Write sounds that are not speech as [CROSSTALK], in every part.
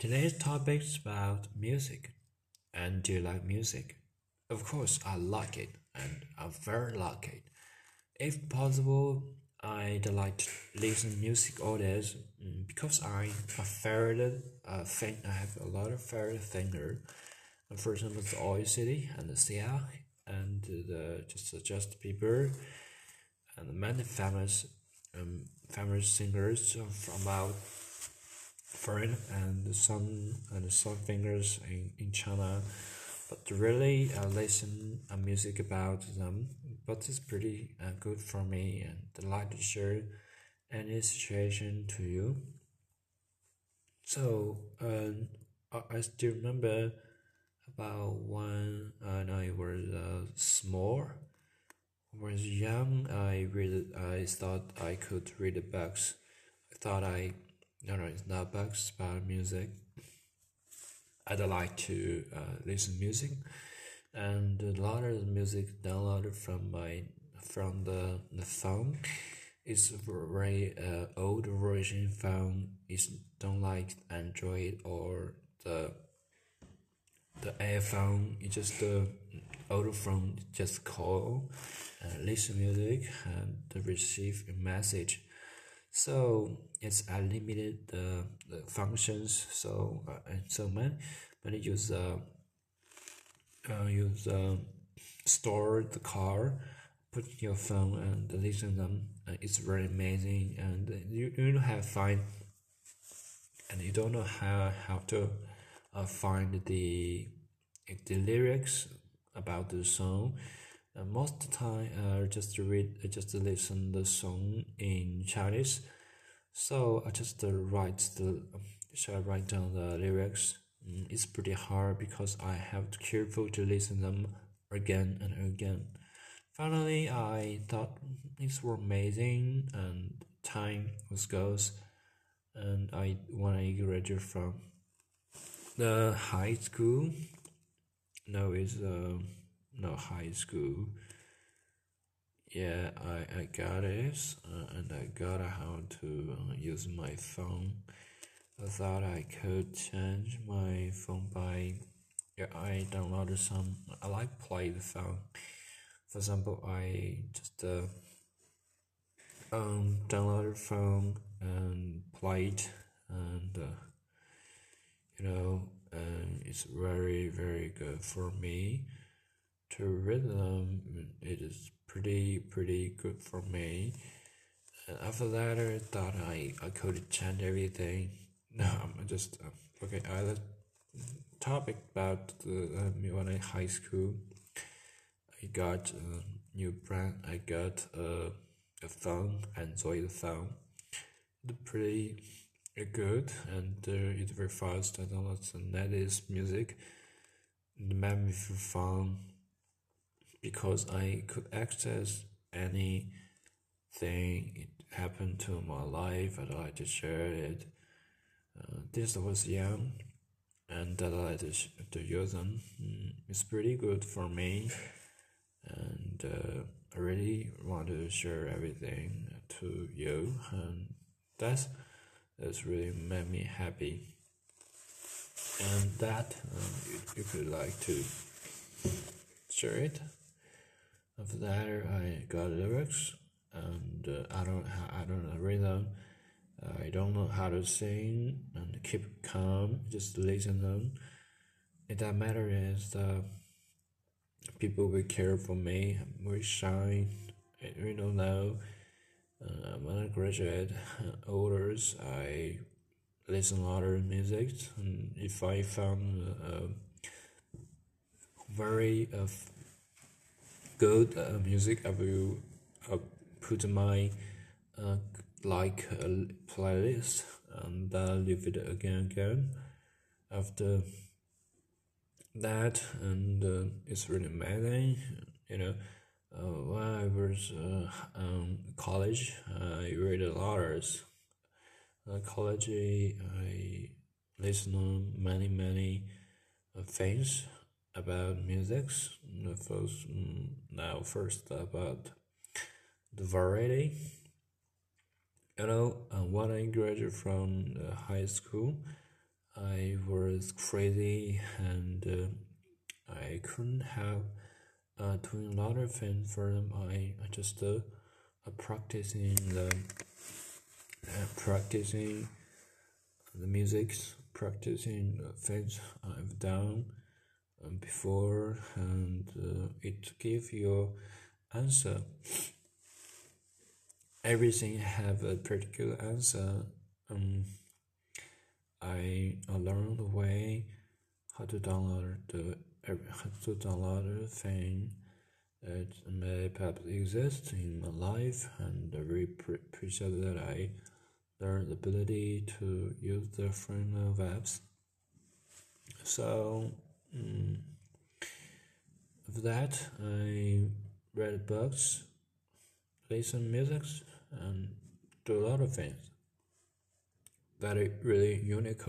Today's topic is about music. And do you like music? Of course, I like it, and I'm very lucky. If possible, I'd like to listen music all days mm, because I'm a favorite uh, thing. I have a lot of favorite singers. For example, the Oil City and the Sia and the just Justin Bieber and many famous um, famous singers from about foreign and some and some fingers in, in China but really uh, listen uh, music about them but it's pretty uh, good for me and I like to share any situation to you so um, I, I still remember about when uh, I was uh, small When I was young, I read. I thought I could read books. I thought I, no, no, it's not books, but music. I'd like to uh, listen music, and a lot of music downloaded from my from the the phone. It's very uh, old version phone. It's don't like Android or the the iPhone. It's just the old phone. Just call uh, listen music and receive a message so it's unlimited uh, the functions so uh, and so many but it use uh, uh use uh, store the car put your phone and listen them. Uh, it's very amazing. And you, you don't have find and you don't know how how to uh, find the the lyrics about the song uh, most of the time, I uh, just read, I just listen the song in Chinese. So I just uh, write the, so I write down the lyrics. Mm, it's pretty hard because I have to careful to listen them again and again. Finally, I thought these were amazing, and time was goes, and I when I graduated from the high school, now is uh no high school. Yeah, I, I got it, uh, and I got how to uh, use my phone. I thought I could change my phone by yeah, I downloaded some. I like play the phone. For example, I just uh, um downloaded phone and played, and uh, you know, and it's very very good for me to rhythm it is pretty pretty good for me. And after that i thought i i could change everything. [LAUGHS] No i'm just uh, okay other topic about the uh, when i high school. I got a new brand. I got a, a phone android phone it's pretty good and uh, it's very fast i download some latest music. The made me feel fun because I could access anything it happened to my life I'd like to share it. Uh, this was young and that I'd like to, use them. It's pretty good for me and uh, I really want to share everything to you and that's that's really made me happy and that um, you, you could like to share it after that, I got lyrics, and uh, I don't I don't know rhythm. Uh, I don't know how to sing and keep calm. Just listen them. It that matter is the people will care for me. I'm very shy. I don't know. Uh, when I graduate uh, older, I listen a lot of music, and if I found uh, very uh, good uh, music. I will uh, put my uh, like uh, playlist and uh, leave it again again. After that and uh, it's really amazing you know. When I was um, college I read a lot of college I listen to many many things about musics. First now first about the variety. You know, uh, when I graduated from high school, I was crazy and uh, I couldn't have uh, doing a lot of things for them. I, just uh, practicing the uh, practicing the music, practicing things I've done before, and uh, it give you answer. Everything have a particular answer. Um, I learned the way how to download the how to download the thing that may perhaps exist in my life, and I really appreciate that I learned the ability to use the different uh, apps. So, um, with that, I read books, listen music, and do a lot of things that are really unique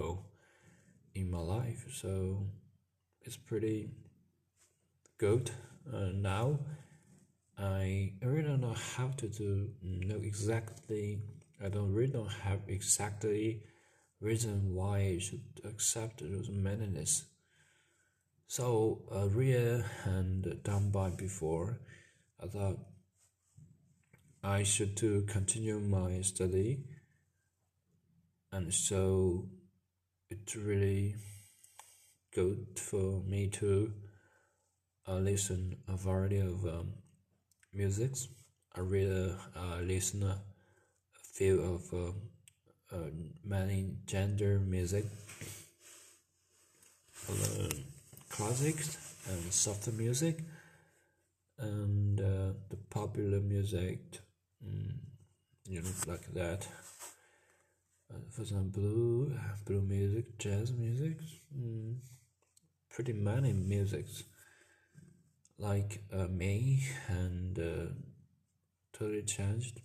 in my life. So it's pretty good. Uh, now I really don't know how to do know exactly. I don't really don't have exactly reason why I should accept those madness. So uh, real and done by before, I thought I should to continue my study. And so it's really good for me to uh, listen a variety of um, musics. I really uh, listen a few of um, uh, many gender music, uh, classics and soft music, and uh, the popular music, mm, you know, like that. For example, blue, blue music, jazz music, mm, pretty many musics. Like uh, me and uh, totally changed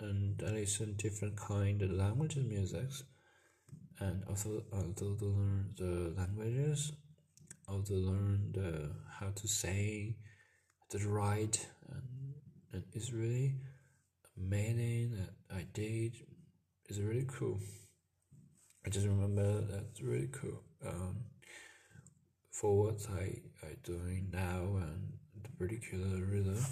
and I listen different kind of languages musics and also also learn the languages also learn the how to say to write and, and it's really amazing that I did it's really cool. I just remember that's really cool. Um, for what I I doing now and the particular rhythm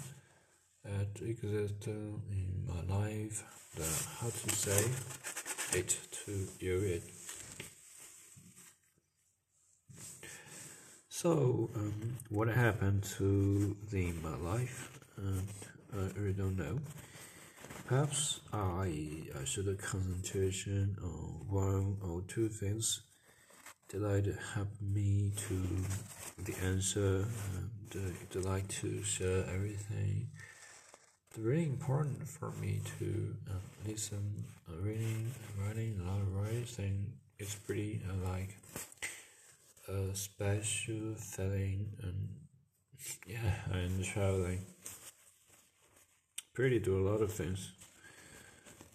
that exists in my life, the how to say it to you it. So, um, what happened to the my life? I really don't know. Perhaps I, I should concentrate on one or two things that would help me to the answer and uh, like to share everything. It's really important for me to uh, listen, uh, reading, writing a lot of writing. It's pretty uh, like a special feeling and yeah, and traveling. Pretty do a lot of things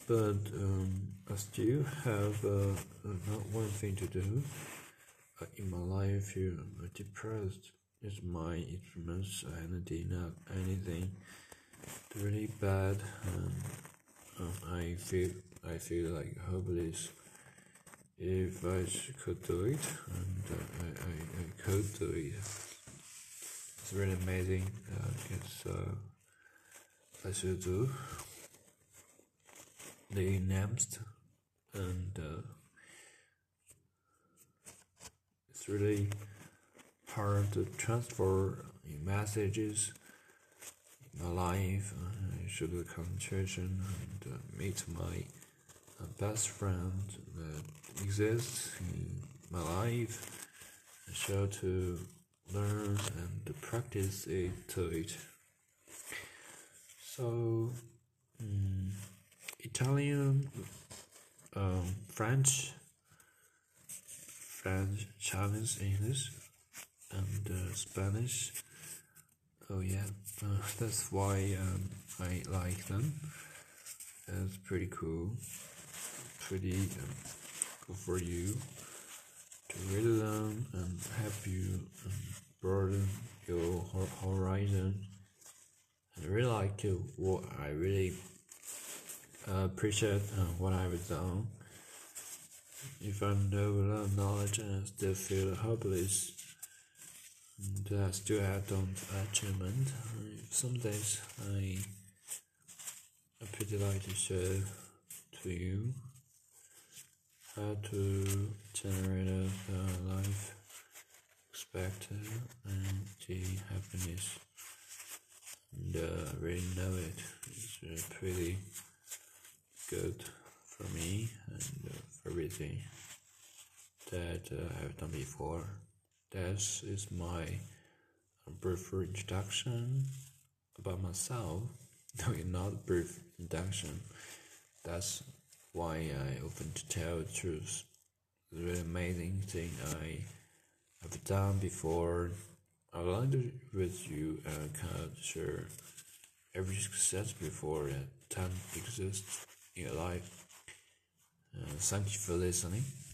but um, I still have uh, not one thing to do. Uh, in my life, feel depressed. It's my instruments energy, not anything really bad. Um, um, I feel I feel like hopeless. If I could do it, and uh, I, I, I could do it. It's really amazing. Uh, it's uh, I should do the names and uh, it's really hard to transfer messages in my life. I should concentration and uh, meet my uh, best friend that exists in my life. I show to learn and practice it to it. So. Mm, Italian, um, French, French, Chinese, English, and uh, Spanish. Oh yeah, uh, [LAUGHS] that's why um, I like them. It's pretty cool, pretty um, good for you to read them and help you um, broaden your horizon. I really like. What I really uh, appreciate uh, what I've done. if I know a lot of knowledge and still feel hopeless, and I still have done achievement. Some days I, I pretty like to show to you how to generate a life expected and the happiness and uh, really know it. It's uh, pretty good for me and uh, for everything that uh, I've done before. That is my brief introduction about myself. [LAUGHS] No, not brief introduction. That's why I often to tell the truth. The really amazing thing I have done before. I like to with you and of share every success before that time exists in your life. Uh, thank you for listening.